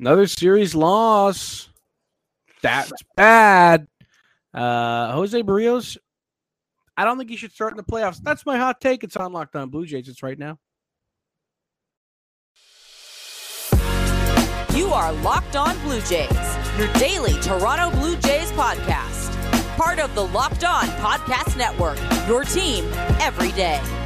Another series loss. That's bad. Uh, Jose Berrios, I don't think he should start in the playoffs. That's my hot take. It's on Locked On Blue Jays. It's right now. You are Locked On Blue Jays, your daily Toronto Blue Jays podcast. Part of the Locked On Podcast Network, your team every day.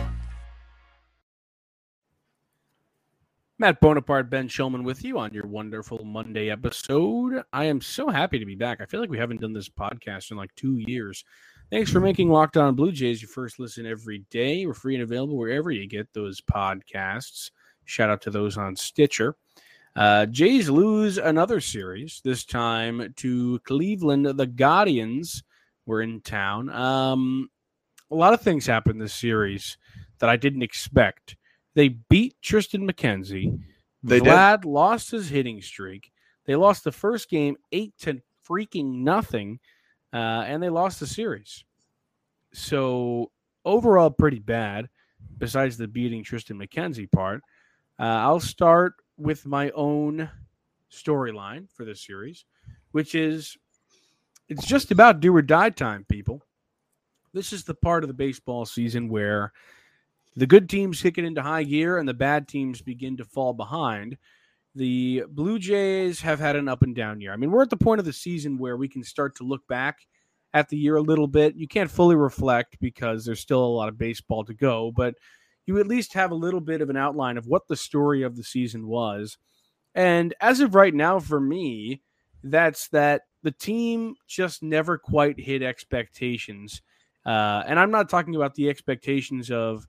Matt Bonaparte, Ben Shulman with you on your wonderful Monday episode. I am so happy to be back. I feel like we haven't done this podcast in like two years. Thanks for making Locked On Blue Jays your first listen every day. We're free and available wherever you get those podcasts. Shout out to those on Stitcher. Uh, Jays lose another series, this time to Cleveland. The Guardians were in town. Um, a lot of things happened this series that I didn't expect. They beat Triston McKenzie. They Vlad did. lost his hitting streak. They lost the first game eight to freaking nothing, uh, and they lost the series. So overall, pretty bad. Besides the beating Triston McKenzie part, uh, I'll start with my own storyline for this series, which is it's just about do or die time, people. This is the part of the baseball season where the good teams kick it into high gear and the bad teams begin to fall behind. The Blue Jays have had an up and down year. I mean, we're at the point of the season where we can start to look back at the year a little bit. You can't fully reflect because there's still a lot of baseball to go, but you at least have a little bit of an outline of what the story of the season was. And as of right now, for me, that's that the team just never quite hit expectations. Uh, and I'm not talking about the expectations of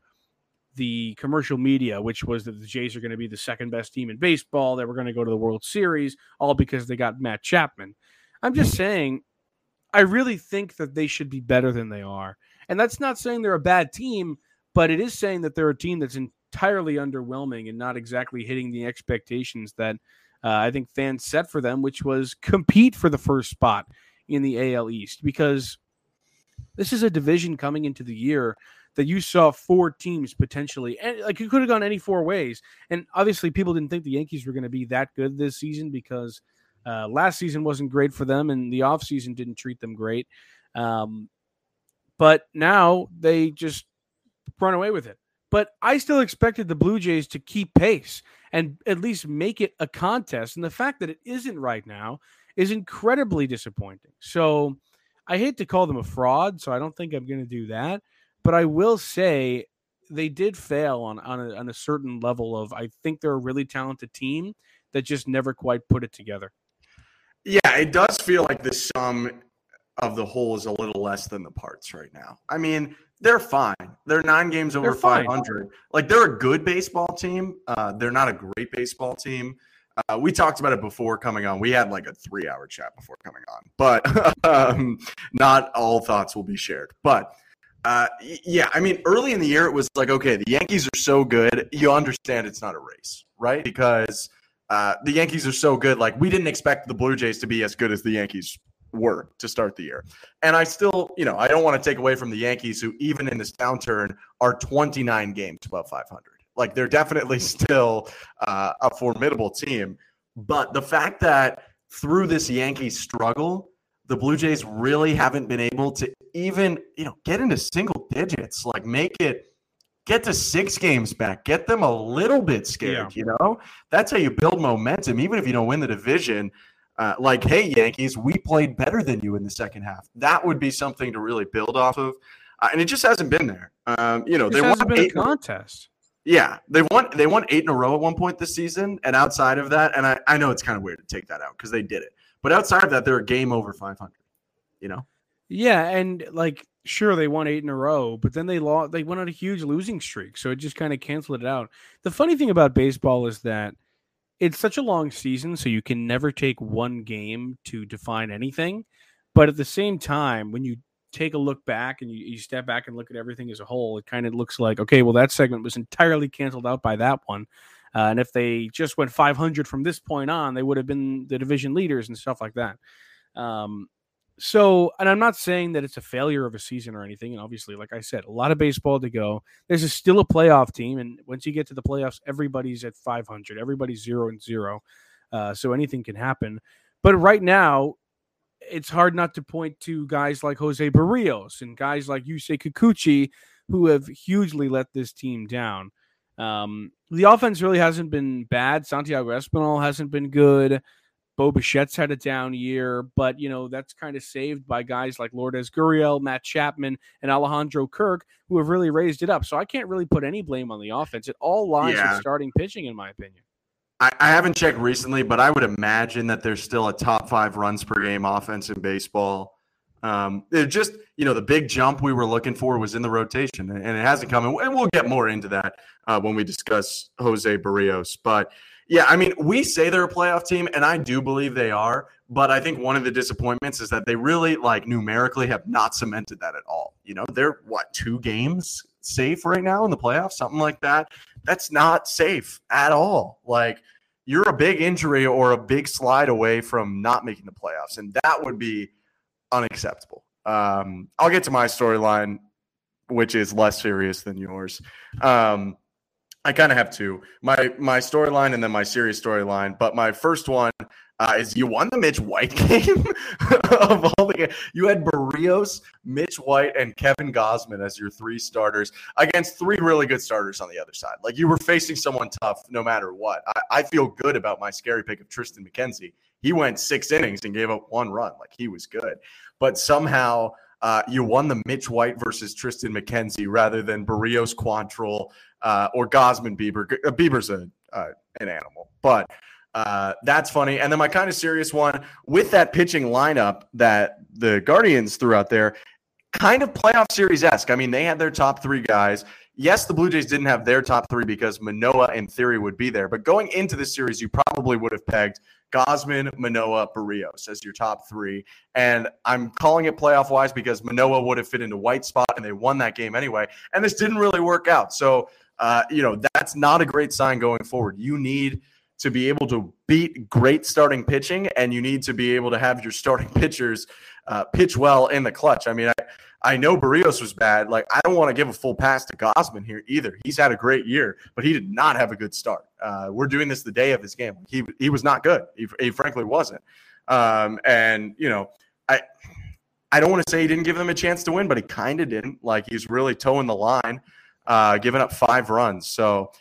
the commercial media, which was that the Jays are going to be the second best team in baseball, that we're going to go to the World Series, all because they got Matt Chapman. I'm just saying, I really think that they should be better than they are. And that's not saying they're a bad team, but it is saying that they're a team that's entirely underwhelming and not exactly hitting the expectations that uh, I think fans set for them, which was compete for the first spot in the AL East because this is a division coming into the year that you saw four teams potentially, and like you could have gone any four ways. And obviously, people didn't think the Yankees were going to be that good this season because uh, last season wasn't great for them, and the offseason didn't treat them great. Um, but now they just run away with it. But I still expected the Blue Jays to keep pace and at least make it a contest. And the fact that it isn't right now is incredibly disappointing. So I hate to call them a fraud, so I don't think I'm going to do that. But I will say they did fail on on a, on a certain level of I think they're a really talented team that just never quite put it together. Yeah, it does feel like the sum of the whole is a little less than the parts right now. I mean, they're fine. They're nine games over 500. Like they're a good baseball team. Uh, they're not a great baseball team. Uh, we talked about it before coming on. We had like a three hour chat before coming on, but um, not all thoughts will be shared. But uh, yeah, I mean, early in the year, it was like, okay, the Yankees are so good. You understand it's not a race, right? Because uh, the Yankees are so good. Like, we didn't expect the Blue Jays to be as good as the Yankees were to start the year. And I still, you know, I don't want to take away from the Yankees, who even in this downturn are 29 games above 500. Like, they're definitely still uh, a formidable team. But the fact that through this Yankees struggle, the Blue Jays really haven't been able to even, you know, get into single digits, like make it get to six games back, get them a little bit scared, yeah. you know? That's how you build momentum, even if you don't win the division. Uh, like, hey, Yankees, we played better than you in the second half. That would be something to really build off of. Uh, and it just hasn't been there. Um, you know, they won been eight a contest. Yeah, they won. They won eight in a row at one point this season, and outside of that, and I, I know it's kind of weird to take that out because they did it. But outside of that, they're a game over 500. You know. Yeah, and like sure they won eight in a row, but then they lost. They went on a huge losing streak, so it just kind of canceled it out. The funny thing about baseball is that it's such a long season, so you can never take one game to define anything. But at the same time, when you take a look back and you, you step back and look at everything as a whole, it kind of looks like okay, well that segment was entirely canceled out by that one. Uh, and if they just went 500 from this point on, they would have been the division leaders and stuff like that. Um, so, and I'm not saying that it's a failure of a season or anything. And obviously, like I said, a lot of baseball to go. There's a, still a playoff team, and once you get to the playoffs, everybody's at 500. Everybody's zero and zero. uh, so anything can happen. But right now, it's hard not to point to guys like Jose Berrios and guys like Yusei Kikuchi who have hugely let this team down. Um, the offense really hasn't been bad. Santiago Espinal hasn't been good. Bo Bichette's had a down year, but you know that's kind of saved by guys like Lourdes Gurriel, Matt Chapman, and Alejandro Kirk, who have really raised it up. So I can't really put any blame on the offense. It all lies yeah. with starting pitching, in my opinion. I, I haven't checked recently, but I would imagine that there's still a top five runs per game offense in baseball. Um, it just, you know, the big jump we were looking for was in the rotation, and it hasn't come. And we'll get more into that uh, when we discuss Jose Berrios. But yeah, I mean, we say they're a playoff team, and I do believe they are. But I think one of the disappointments is that they really, like, numerically have not cemented that at all. You know, they're what two games safe right now in the playoffs, something like that. That's not safe at all. Like, you're a big injury or a big slide away from not making the playoffs, and that would be unacceptable. Um, I'll get to my storyline, which is less serious than yours. Um, I kind of have two. My my storyline and then my serious storyline. But my first one uh, is you won the Mitch White game of all the You had Berrios, Mitch White, and Kevin Gausman as your three starters against three really good starters on the other side. Like you were facing someone tough no matter what. I, I feel good about my scary pick of Triston McKenzie. He went six innings and gave up one run. Like he was good but somehow uh, you won the Mitch White versus Triston McKenzie rather than Berrios Quantrill uh, or Gausman Bieber. Uh, Bieber's a, uh, an animal, but uh, that's funny. And then my kind of serious one with that pitching lineup that the Guardians threw out there, kind of playoff series esque. I mean, they had their top three guys. Yes, the Blue Jays didn't have their top three because Manoah and Theory would be there. But going into the series, you probably would have pegged Gausman, Manoah, Berrios as your top three. And I'm calling it playoff wise because Manoah would have fit into white spot and they won that game anyway. And this didn't really work out. So, uh, you know, that's not a great sign going forward. You need to be able to beat great starting pitching and you need to be able to have your starting pitchers uh, pitch well in the clutch. I mean, I, I know Berrios was bad. Like, I don't want to give a full pass to Gausman here either. He's had a great year, but he did not have a good start. Uh, we're doing this the day of his game. He he was not good. He, he frankly wasn't. Um, and you know, I I don't want to say he didn't give them a chance to win, but he kind of didn't. Like, he's really toeing the line, uh, giving up five runs. So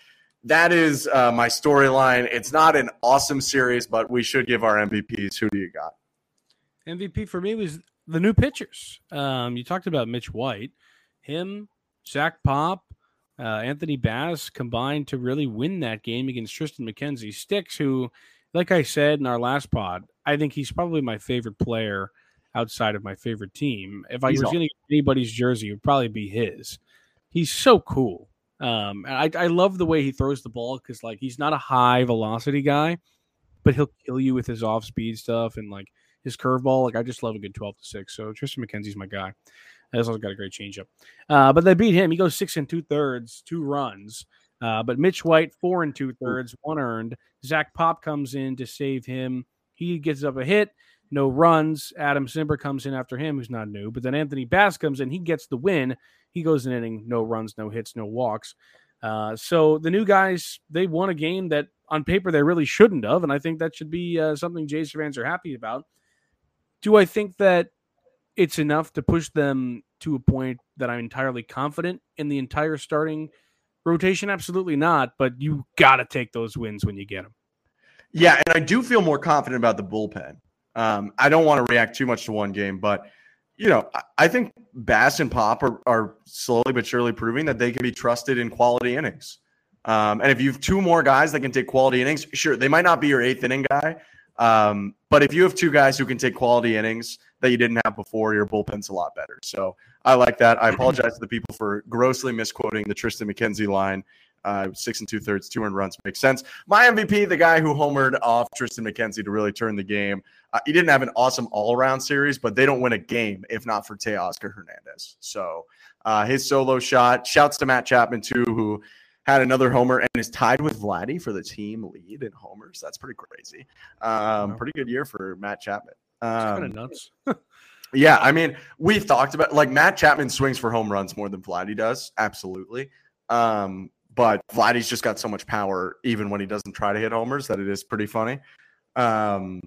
that is uh, my storyline. It's not an awesome series, but we should give our MVPs. Who do you got? MVP for me was the new pitchers. Um, you talked about Mitch White, him, Zach Pop, uh, Anthony Bass combined to really win that game against Triston McKenzie. Sticks, who, like I said in our last pod, I think he's probably my favorite player outside of my favorite team. If I he's was going to get anybody's jersey, it would probably be his. He's so cool. Um, I, I love the way he throws the ball because like he's not a high velocity guy, but he'll kill you with his off speed stuff and like his curveball. Like I just love a good twelve to six. So Triston McKenzie's my guy. He's also got a great changeup. Uh, but they beat him. He goes six and two thirds, two runs. Uh, but Mitch White four and two thirds, one earned. Zach Pop comes in to save him. He gets up a hit, no runs. Adam Cimber comes in after him, who's not new. But then Anthony Bass comes in. He gets the win. He goes an inning, no runs, no hits, no walks. Uh, so the new guys, they won a game that on paper they really shouldn't have, and I think that should be uh, something Jays fans are happy about. Do I think that it's enough to push them to a point that I'm entirely confident in the entire starting rotation? Absolutely not. But you got to take those wins when you get them. Yeah, and I do feel more confident about the bullpen. Um, I don't want to react too much to one game, but you know, I think Bass and Pop are, are slowly but surely proving that they can be trusted in quality innings. Um, and if you have two more guys that can take quality innings, sure, they might not be your eighth inning guy, um, but if you have two guys who can take quality innings that you didn't have before, your bullpen's a lot better. So I like that. I apologize to the people for grossly misquoting the Triston McKenzie line. Uh, six and two thirds, two earned runs makes sense. My MVP, the guy who homered off Triston McKenzie to really turn the game. Uh, he didn't have an awesome all around series, but they don't win a game if not for Teoscar Hernandez. So uh, his solo shot. Shouts to Matt Chapman too, who had another homer and is tied with Vladdy for the team lead in homers. That's pretty crazy. Um, pretty good year for Matt Chapman. Um, kind of nuts. yeah, I mean, we've talked about like Matt Chapman swings for home runs more than Vladdy does. Absolutely. Um, but Vladdy's just got so much power, even when he doesn't try to hit homers, that it is pretty funny. Um,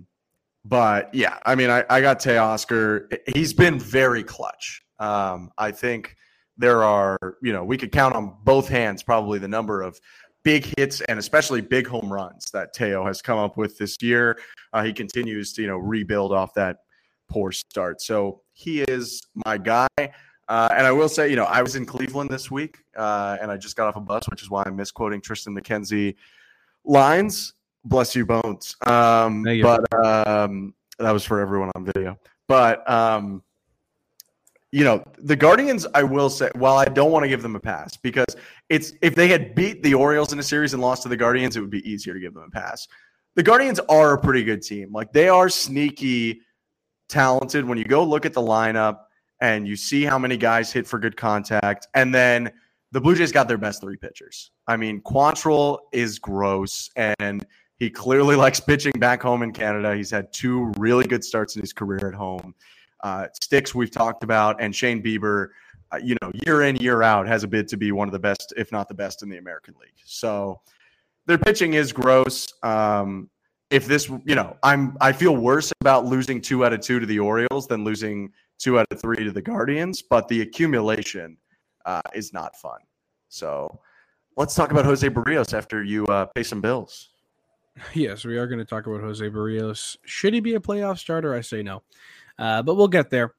but yeah, I mean, I, I got Teoscar. He's been very clutch. Um, I think there are, you know, we could count on both hands probably the number of big hits and especially big home runs that Teo has come up with this year. Uh, he continues to, you know, rebuild off that poor start. So he is my guy. Uh, and I will say, you know, I was in Cleveland this week uh, and I just got off a bus, which is why I'm misquoting Triston McKenzie lines. Bless you, bones. Um, you. But um, that was for everyone on video. But um, you know, the Guardians, I will say, while I don't want to give them a pass because it's if they had beat the Orioles in a series and lost to the Guardians, it would be easier to give them a pass. The Guardians are a pretty good team. Like they are sneaky talented. When you go look at the lineup and you see how many guys hit for good contact, and then the Blue Jays got their best three pitchers. I mean, Quantrill is gross and he clearly likes pitching back home in Canada. He's had two really good starts in his career at home. Uh, Sticks, we've talked about, and Shane Bieber, uh, you know, year in, year out, has a bid to be one of the best, if not the best, in the American League. So their pitching is gross. Um, if this, you know, I'm I feel worse about losing two out of two to the Orioles than losing two out of three to the Guardians, but the accumulation uh, is not fun. So let's talk about Jose Berrios after you uh, pay some bills. Yes, we are going to talk about Jose Berrios. Should he be a playoff starter? I say no, uh, but we'll get there.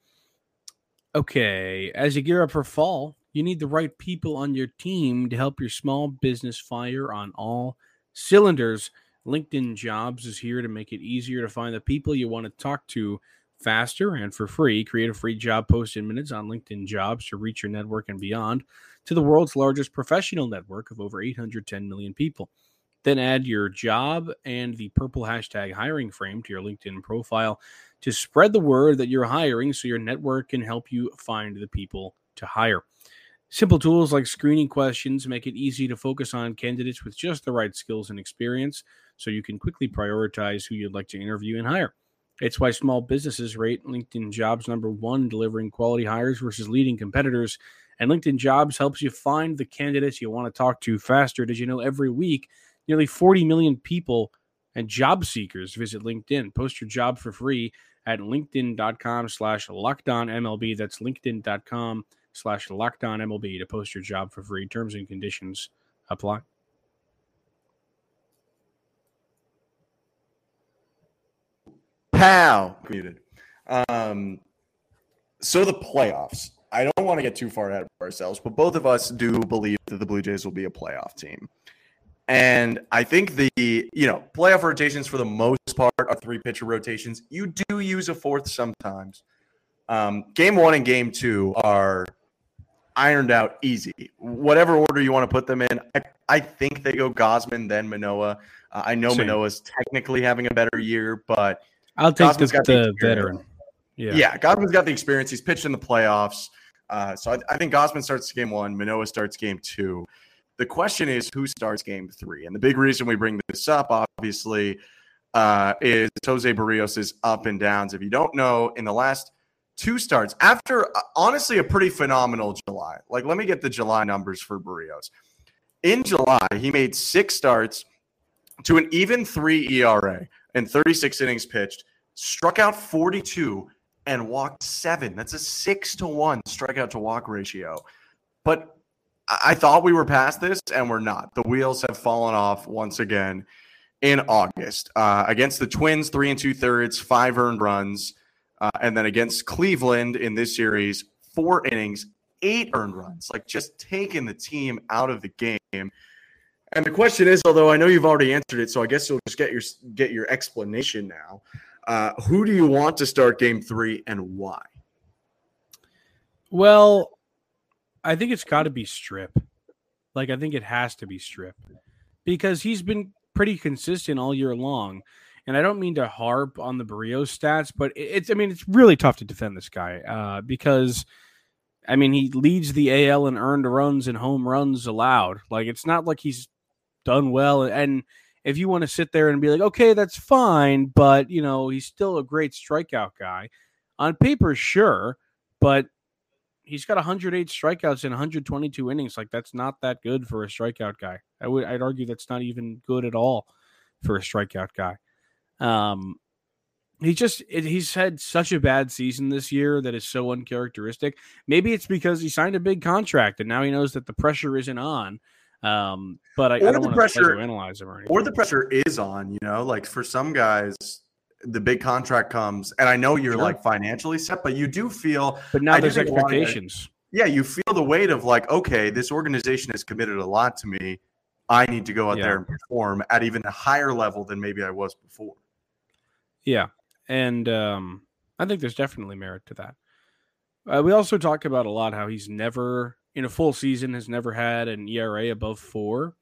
Okay, as you gear up for fall, you need the right people on your team to help your small business fire on all cylinders. LinkedIn Jobs is here to make it easier to find the people you want to talk to faster and for free. Create a free job post in minutes on LinkedIn Jobs to reach your network and beyond to the world's largest professional network of over 810 million people. Then add your job and the purple hashtag hiring frame to your LinkedIn profile to spread the word that you're hiring so your network can help you find the people to hire. Simple tools like screening questions make it easy to focus on candidates with just the right skills and experience so you can quickly prioritize who you'd like to interview and hire. It's why small businesses rate LinkedIn jobs number one, delivering quality hires versus leading competitors. And LinkedIn jobs helps you find the candidates you want to talk to faster. Did you know every week Nearly 40 million people and job seekers visit LinkedIn. Post your job for free at linkedin.com slash MLB. That's linkedin.com slash MLB to post your job for free. Terms and conditions apply. Pow! Muted. Um, so the playoffs. I don't want to get too far ahead of ourselves, but both of us do believe that the Blue Jays will be a playoff team. And I think the you know playoff rotations for the most part are three pitcher rotations. You do use a fourth sometimes. Um, game one and game two are ironed out easy. Whatever order you want to put them in, I, I think they go Gausman, then Manoah. Uh, I know Same. Manoah's technically having a better year, but I'll take the, got the, the veteran. Yeah, yeah, Gausman's got the experience. He's pitched in the playoffs, uh, so I, I think Gausman starts game one. Manoah starts game two. The question is who starts game three? And the big reason we bring this up, obviously, uh, is Jose Berrios' up and downs. If you don't know, in the last two starts, after uh, honestly a pretty phenomenal July, like let me get the July numbers for Berrios. In July, he made six starts to an even three ERA and 36 innings pitched, struck out 42 and walked seven. That's a six to one strikeout to walk ratio. But I thought we were past this, and we're not. The wheels have fallen off once again in August uh, against the Twins, three and two thirds, five earned runs, uh, and then against Cleveland in this series, four innings, eight earned runs, like just taking the team out of the game. And the question is, although I know you've already answered it, so I guess you'll just get your get your explanation now. Uh, who do you want to start Game Three, and why? Well, I think it's got to be Strip. Like I think it has to be Strip because he's been pretty consistent all year long. And I don't mean to harp on the Berrios stats, but it's I mean it's really tough to defend this guy uh, because I mean he leads the AL in earned runs and home runs allowed. Like it's not like he's done well. And if you want to sit there and be like, okay, that's fine, but you know he's still a great strikeout guy on paper, sure, but he's got 108 strikeouts in 122 innings. Like that's not that good for a strikeout guy. I would I'd argue that's not even good at all for a strikeout guy. Um, he just it, he's had such a bad season this year that is so uncharacteristic. Maybe it's because he signed a big contract and now he knows that the pressure isn't on. Um, but I, I don't want to analyze him or anything. Or the pressure is on. You know, like for some guys, the big contract comes, and I know you're sure. like financially set, but you do feel. But now I there's expectations. yeah, you feel the weight of like, okay, this organization has committed a lot to me. I need to go out yeah. there and perform at even a higher level than maybe I was before. Yeah, and um, I think there's definitely merit to that. Uh, we also talk about a lot how he's never in a full season has never had an ERA above four.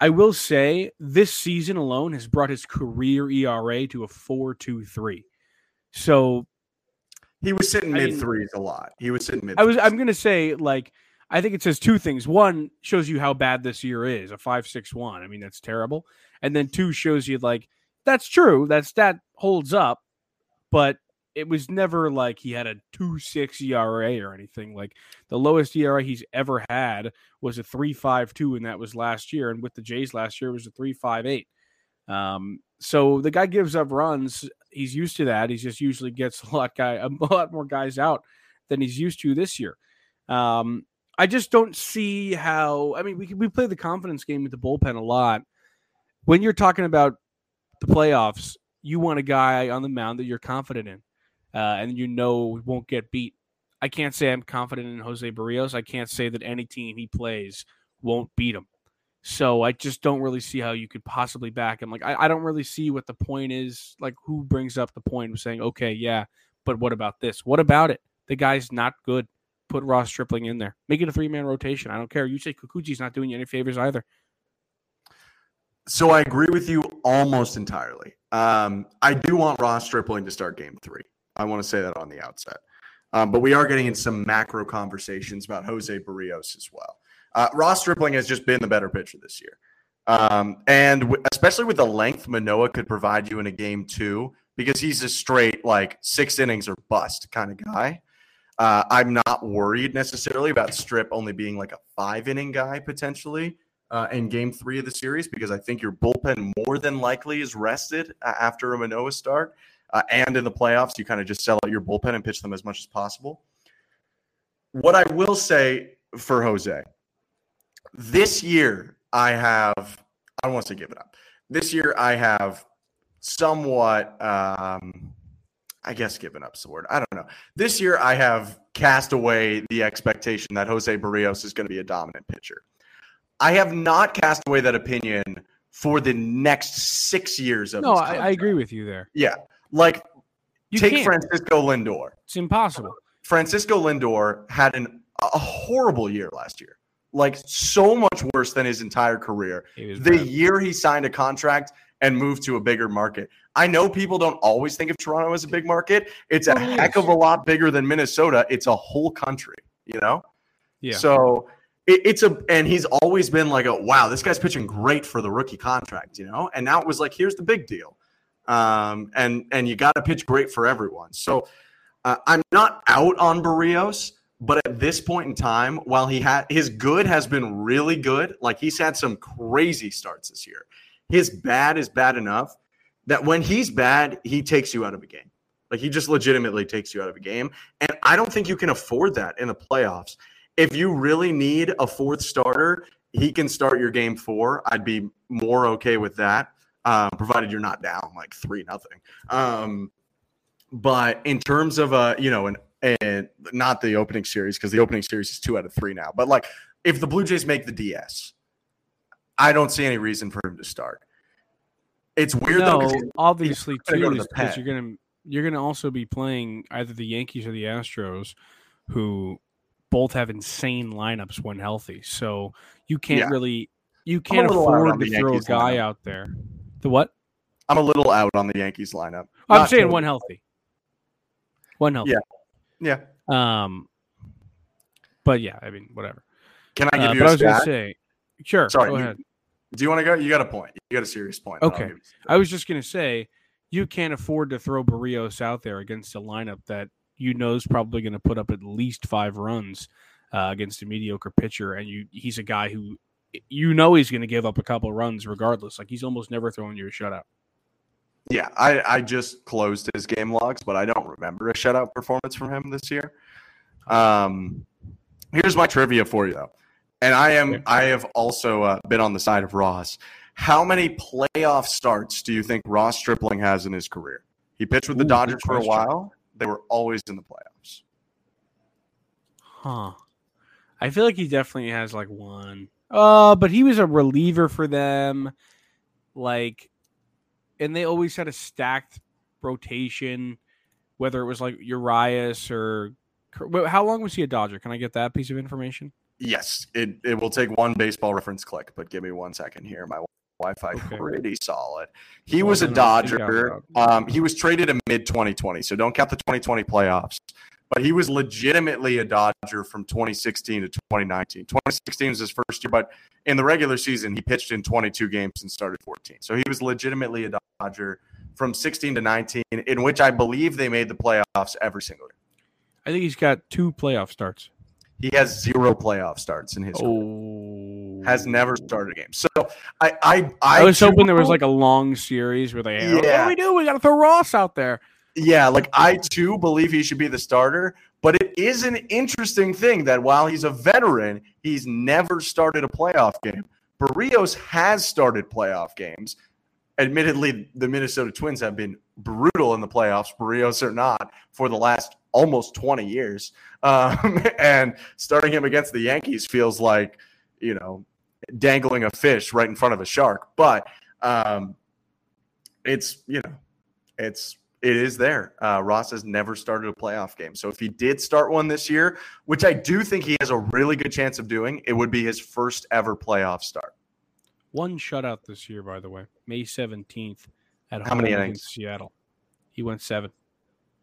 I will say this season alone has brought his career ERA to a four two three. So he was sitting mid threes a lot. He was sitting mid. I was. I'm gonna say like I think it says two things. One shows you how bad this year is a five six one. I mean that's terrible. And then two shows you like that's true. That's That stat holds up, but it was never like he had a two six ERA or anything. Like the lowest ERA he's ever had was a three five two, and that was last year. And with the Jays last year, it was a three five eight. Um, so the guy gives up runs. He's used to that. He just usually gets a lot guy a lot more guys out than he's used to this year. Um, I just don't see how. I mean, we we play the confidence game with the bullpen a lot. When you're talking about the playoffs, you want a guy on the mound that you're confident in, uh, and you know we won't get beat. I can't say I'm confident in Jose Berrios. I can't say that any team he plays won't beat him. So I just don't really see how you could possibly back him. Like I, I don't really see what the point is. Like who brings up the point of saying, okay, yeah, but what about this? What about it? The guy's not good. Put Ross Stripling in there. Make it a three man rotation. I don't care. You say Kikuchi's not doing you any favors either. So I agree with you almost entirely. Um, I do want Ross Stripling to start game three. I want to say that on the outset. Um, but we are getting in some macro conversations about Jose Berrios as well. Uh, Ross Stripling has just been the better pitcher this year. Um, and w- especially with the length Manoah could provide you in a game two, because he's a straight, like, six innings or bust kind of guy. Uh, I'm not worried necessarily about Strip only being like a five inning guy potentially uh, in game three of the series because I think your bullpen more than likely is rested after a Manoah start. Uh, and in the playoffs, you kind of just sell out your bullpen and pitch them as much as possible. What I will say for Jose, this year I have, I don't want to say give it up. This year I have somewhat, um, I guess given up's the word. I don't know. This year I have cast away the expectation that Jose Berrios is going to be a dominant pitcher. I have not cast away that opinion for the next six years of. No, I, I, agree with you there. Yeah, like you take can't. Francisco Lindor. It's impossible. Francisco Lindor had an, a horrible year last year, like so much worse than his entire career. The bad. year he signed a contract and moved to a bigger market. I know people don't always think of Toronto as a big market. It's a heck of a lot bigger than Minnesota. It's a whole country, you know? Yeah. So it, it's a and he's always been like a wow, this guy's pitching great for the rookie contract, you know. And now it was like, here's the big deal, um, and and you got to pitch great for everyone. So uh, I'm not out on Berrios, but at this point in time, while he had his good has been really good, like he's had some crazy starts this year. His bad is bad enough that when he's bad, he takes you out of a game. Like he just legitimately takes you out of a game. And I don't think you can afford that in the playoffs if you really need a fourth starter, he can start your game four. I'd be more okay with that, um, provided you're not down like three nothing. Um, but in terms of a you know an and not the opening series because the opening series is two out of three now. But like if the Blue Jays make the DS, I don't see any reason for him to start. It's weird no, though. Obviously, too, because you're gonna you're gonna also be playing either the Yankees or the Astros, who both have insane lineups when healthy. So you can't yeah. really you can't afford to throw a guy lineup. out there. The what? I'm a little out on the Yankees lineup. I'm saying totally. one healthy. One healthy. Yeah. Yeah. Um but yeah, I mean whatever. Can I give uh, you a I was gonna say sure. Sorry, go you, ahead. Do you want to go? You got a point. You got a serious point. Okay. I was just gonna say you can't afford to throw Berrios out there against a lineup that you know is probably going to put up at least five runs uh, against a mediocre pitcher, and you he's a guy who you know he's going to give up a couple runs regardless. Like he's almost never throwing you a shutout. Yeah, I, I just closed his game logs, but I don't remember a shutout performance from him this year. Um, here's my trivia for you, though, and I am I have also uh, been on the side of Ross. How many playoff starts do you think Ross Stripling has in his career? He pitched with the Ooh, Dodgers for a while. They were always in the playoffs. Huh. I feel like he definitely has like one. Uh, but he was a reliever for them. Like, and they always had a stacked rotation, whether it was like Urias or. How long was he a Dodger? Can I get that piece of information? Yes, it, it will take one baseball reference click, but give me one second here. My Wi-Fi Okay. pretty solid. He Well, was a then I'll think Dodger. Um, he was traded in mid 2020, so don't count the 2020 playoffs. But he was legitimately a Dodger from 2016 to 2019. 2016 was his first year, but in the regular season, he pitched in 22 games and started 14. So he was legitimately a Dodger from 16 to 19, in which I believe they made the playoffs every single year. I think he's got two playoff starts. He has zero playoff starts in his career. Oh, Has never started a game. So I I I, I, was hoping there was like a long series where they, what do Yeah. we do? We got to throw Ross out there. Yeah, like I too believe he should be the starter, but it is an interesting thing that while he's a veteran, he's never started a playoff game. Berrios has started playoff games. Admittedly, the Minnesota Twins have been brutal in the playoffs. Berrios are not for the last almost 20 years. Um, and starting him against the Yankees feels like, you know, dangling a fish right in front of a shark. But um, it's, you know, it's it is there. Uh, Ross has never started a playoff game. So if he did start one this year, which I do think he has a really good chance of doing, it would be his first ever playoff start. One shutout this year, by the way, May seventeenth at How home many against innings? Seattle. He went seven,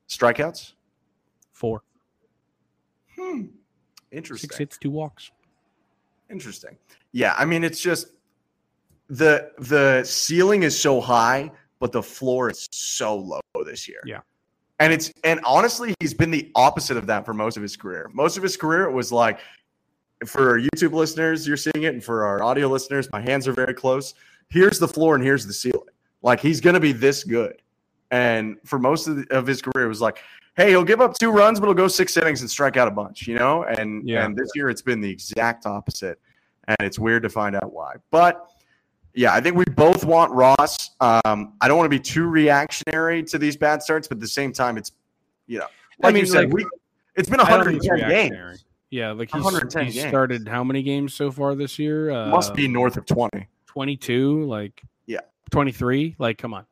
Strikeouts? four, Hmm. Interesting. six hits, two walks. Interesting. Yeah, I mean it's just the the ceiling is so high, but the floor is so low this year. Yeah. And it's and honestly, he's been the opposite of that for most of his career. Most of his career it was like for our YouTube listeners, you're seeing it, and for our audio listeners, my hands are very close. Here's the floor and here's the ceiling. Like he's gonna be this good. And for most of, the, of his career, it was like, hey, he'll give up two runs, but he'll go six innings and strike out a bunch, you know? And Yeah. and this year it's been the exact opposite. And it's weird to find out why. But yeah, I think we both want Ross. Um, I don't want to be too reactionary to these bad starts, but at the same time, it's you know, I like mean, you said, like, we, it's been I don't think it's 110 games. Yeah, like he's, 110 he's games. started how many games so far this year? Uh, Must be north of 20. 22, like Yeah. 23. Like, come on.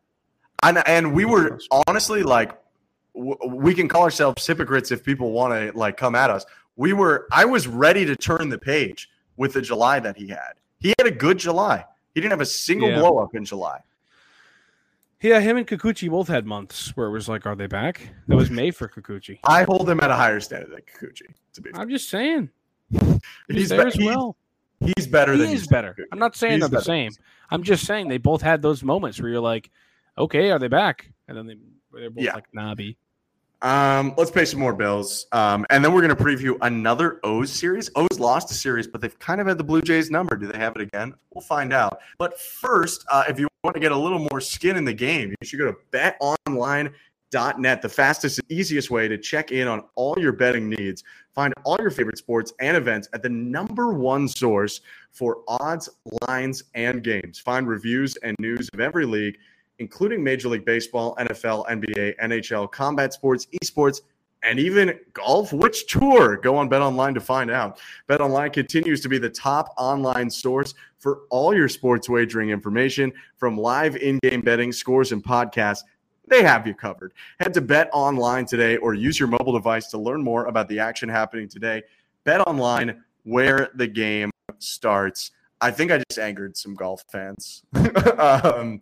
And and we were honestly like, w- we can call ourselves hypocrites if people want to like come at us. We were. I was ready to turn the page with the July that he had. He had a good July. He didn't have a single Yeah. blow up in July. Yeah, him and Kikuchi both had months where it was like, are they back? That was May for Kikuchi. I hold him at a higher standard than Kikuchi. To be fair. I'm just saying. he's He's there be- as well. He's better He than is he's better. I'm not saying He's they're the same. I'm just saying they both had those moments where you're like, okay, are they back? And then they, they're both Yeah. like, Nabi. Um, let's pay some more bills. Um, and then we're going to preview another O's series. O's lost a series, but they've kind of had the Blue Jays number. Do they have it again? We'll find out. But first, uh, if you want to get a little more skin in the game, you should go to betonline.net, the fastest and easiest way to check in on all your betting needs. Find all your favorite sports and events at the number one source for odds, lines, and games. Find reviews and news of every league including Major League Baseball, NFL, NBA, NHL, combat sports, esports, and even golf. Which tour? Go on Bet Online to find out. Bet Online continues to be the top online source for all your sports wagering information from live in-game betting, scores, and podcasts. They have you covered. Head to Bet Online today or use your mobile device to learn more about the action happening today. Bet Online, where the game starts. I think I just angered some golf fans. um,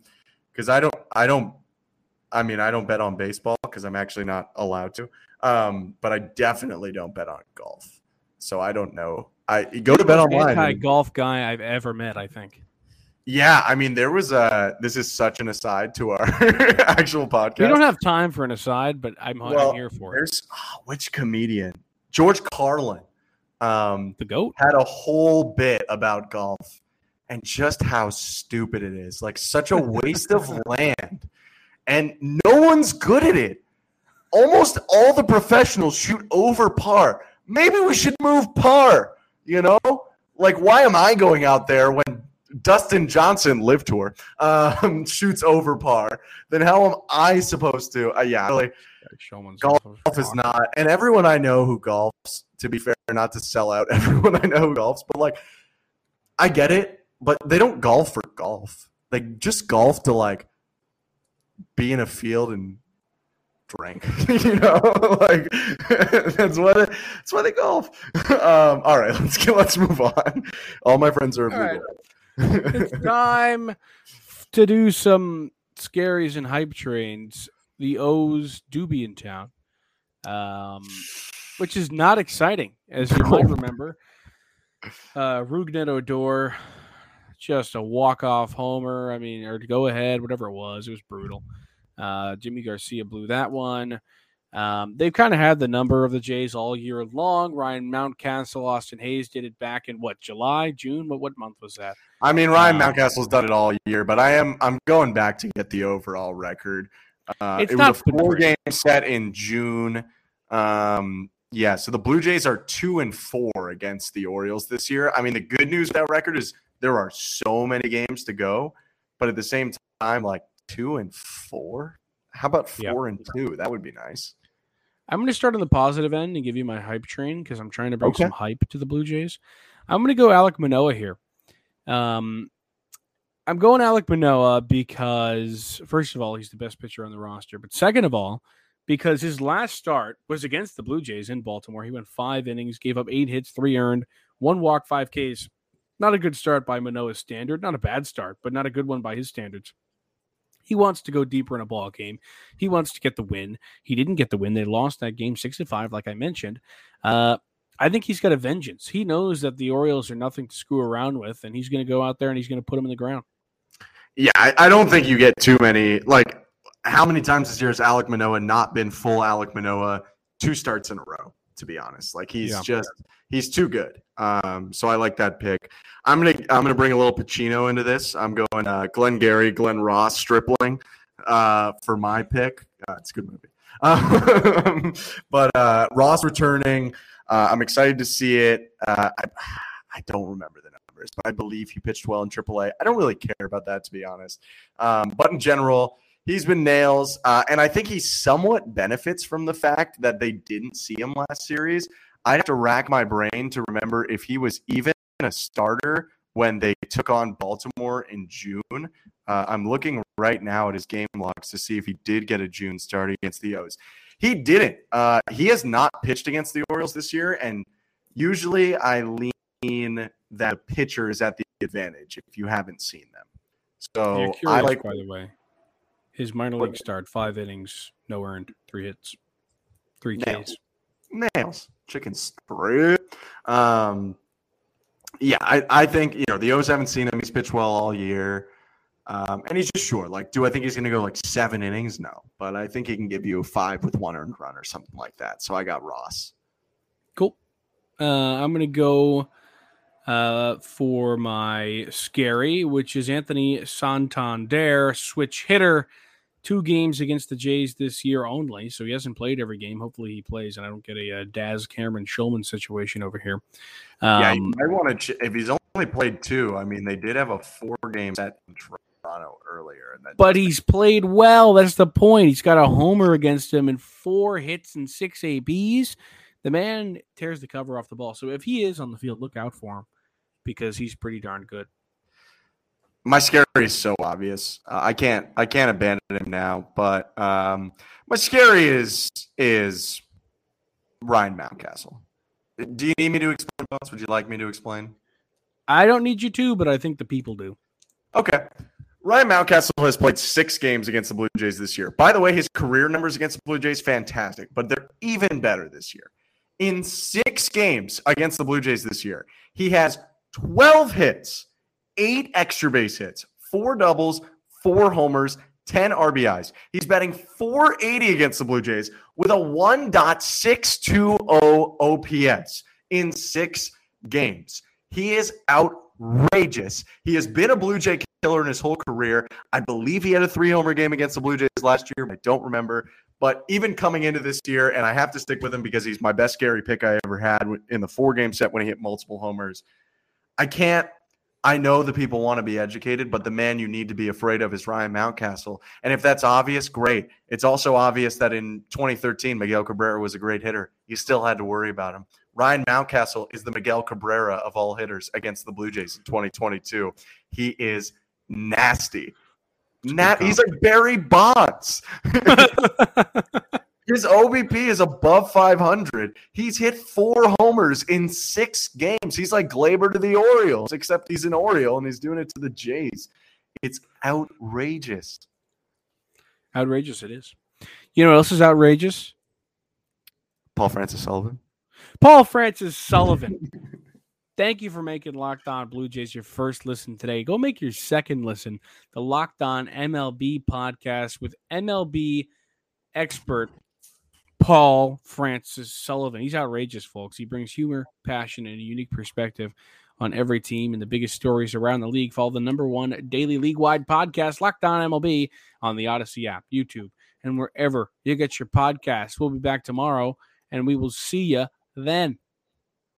because I don't, I don't, I mean, I don't bet on baseball because I'm actually not allowed to. Um, but I definitely don't bet on golf. So I don't know. I go to bet online. Anti golf guy I've ever met, I think. yeah, I mean, there was a. This is such an aside to our actual podcast. We don't have time for an aside, but I'm, Well, I'm here for it. Oh, which comedian? George Carlin. Um, The goat. had a whole bit about golf and just how stupid it is. Like such a waste of land. and no one's good at it. Almost all the professionals shoot over par. Maybe we should move par, you know? Like, why am I going out there when Dustin Johnson LIV tour um, shoots over par? Then how am I supposed to? Uh, yeah, really. Golf is not, and everyone I know who golfs, to be fair, not to sell out everyone I know who golfs, but like, I get it, but they don't golf for golf. They just golf to like be in a field and drink. you know, like that's what it, that's why they golf. Um, all right, let's get let's move on. All my friends are right. it's time to do some scaries and hype trains. The O's do be in town, um, which is not exciting, as you might remember. Uh, Rougned Odor, just a walk-off homer. I mean, or to go ahead, whatever it was. It was brutal. Uh, Yimi Garcia blew that one. Um, they've kind of had the number of the Jays all year long. Ryan Mountcastle, Austin Hays did it back in what July, June. What what month was that? I mean, Ryan um, Mountcastle's done it all year, but I am I'm going back to get the overall record. Uh, it's it was a four game set in June. Um, yeah, so the Blue Jays are two and four against the Orioles this year. I mean, the good news that record is there are so many games to go, but at the same time, like two and four. How about four and two? That would be nice. I'm going to start on the positive end and give you my hype train because I'm trying to bring okay. some hype to the Blue Jays. I'm going to go Alek Manoah here. Um, I'm going Alek Manoah because, first of all, he's the best pitcher on the roster. But second of all, because his last start was against the Blue Jays in Baltimore. He went five innings, gave up eight hits, three earned, one walk, five Ks. Not a good start by Manoah's standard. Not a bad start, but not a good one by his standards. He wants to go deeper in a ball game. He wants to get the win. He didn't get the win. They lost that game six to five, like I mentioned. Uh, I think he's got a vengeance. He knows that the Orioles are nothing to screw around with, and he's going to go out there and he's going to put them in the ground. Yeah, I, I, don't think you get too many. Like, how many times this year has Alek Manoah not been full Alek Manoah two starts in a row? To be honest, like he's yeah. just he's too good. Um, so I like that pick. I'm gonna I'm gonna bring a little Pacino into this. I'm going uh, Glengarry, Glenn Ross, Stripling uh, for my pick. Uh, it's a good movie. Um, but uh, Ross returning. Uh, I'm excited to see it. Uh, I, I don't remember the numbers, but I believe he pitched well in AAA. I don't really care about that to be honest. Um, but in general, he's been nails, uh, and I think he somewhat benefits from the fact that they didn't see him last series. I'd have to rack my brain to remember if he was even a starter when they took on Baltimore in June. Uh, I'm looking right now at his game logs to see if he did get a June start against the O's. He didn't. Uh, he has not pitched against the Orioles this year, and usually I lean that a pitcher is at the advantage if you haven't seen them. So curious, I like. By the way, his minor league start, five innings, no earned, three hits, three Ks. Nails chicken strip. Um, yeah, I, I think you know the O's haven't seen him. He's pitched well all year, um, and he's just short. Like, do I think he's going to go like seven innings? No, but I think he can give you a five with one earned run or something like that. So I got Ross. Cool. Uh, I'm going to go uh, for my scary, which is Anthony Santander, switch hitter two games against the Jays this year only, so he hasn't played every game. Hopefully, he plays, and I don't get a, a uh, Daz Cameron Shulman situation over here. Um, yeah, you might want to. Ch- if he's only played two, I mean, they did have a four game set in Toronto earlier, but he's played well. That's the point. He's got a homer against him and four hits and six ABs. The man tears the cover off the ball. So if he is on the field, look out for him because he's pretty darn good. My scary is so obvious. Uh, I can't I can't abandon him now. But um, my scary is is Ryan Mountcastle. Do you need me to explain, boss? Would you like me to explain? I don't need you to, but I think the people do. Okay. Ryan Mountcastle has played six games against the Blue Jays this year. By the way, his career numbers against the Blue Jays fantastic, but they're even better this year. In six games against the Blue Jays this year, he has 12 hits, eight extra base hits, four doubles, four homers, 10 RBIs. He's batting 480 against the Blue Jays with a 1.620 OPS in six games. He is outrageous. He has been a Blue Jay killer in his whole career. I believe he had a three homer game against the Blue Jays last year. I don't remember. But even coming into this year, and I have to stick with him because he's my best scary pick I ever had in the four game set when he hit multiple homers. I can't. I know the people want to be educated, but the man you need to be afraid of is Ryan Mountcastle. And if that's obvious, great. It's also obvious that in 2013, Miguel Cabrera was a great hitter. You still had to worry about him. Ryan Mountcastle is the Miguel Cabrera of all hitters against the Blue Jays in 2022. He is nasty. Nat, he's like Barry Bonds. His OBP is above 500. He's hit four homers in six games. He's like Gleyber to the Orioles, except he's an Oriole and he's doing it to the Jays. It's outrageous. Outrageous it is. You know what else is outrageous? Paul Francis Sullivan. Paul Francis Sullivan. Thank you for making Locked On Blue Jays your first listen today. Go make your second listen, the Locked On MLB podcast with MLB expert Paul Francis Sullivan. He's outrageous, folks. He brings humor, passion, and a unique perspective on every team and the biggest stories around the league. Follow the number one daily league wide podcast, Locked On MLB, on the Odyssey app, YouTube, and wherever you get your podcasts. We'll be back tomorrow, and we will see you then.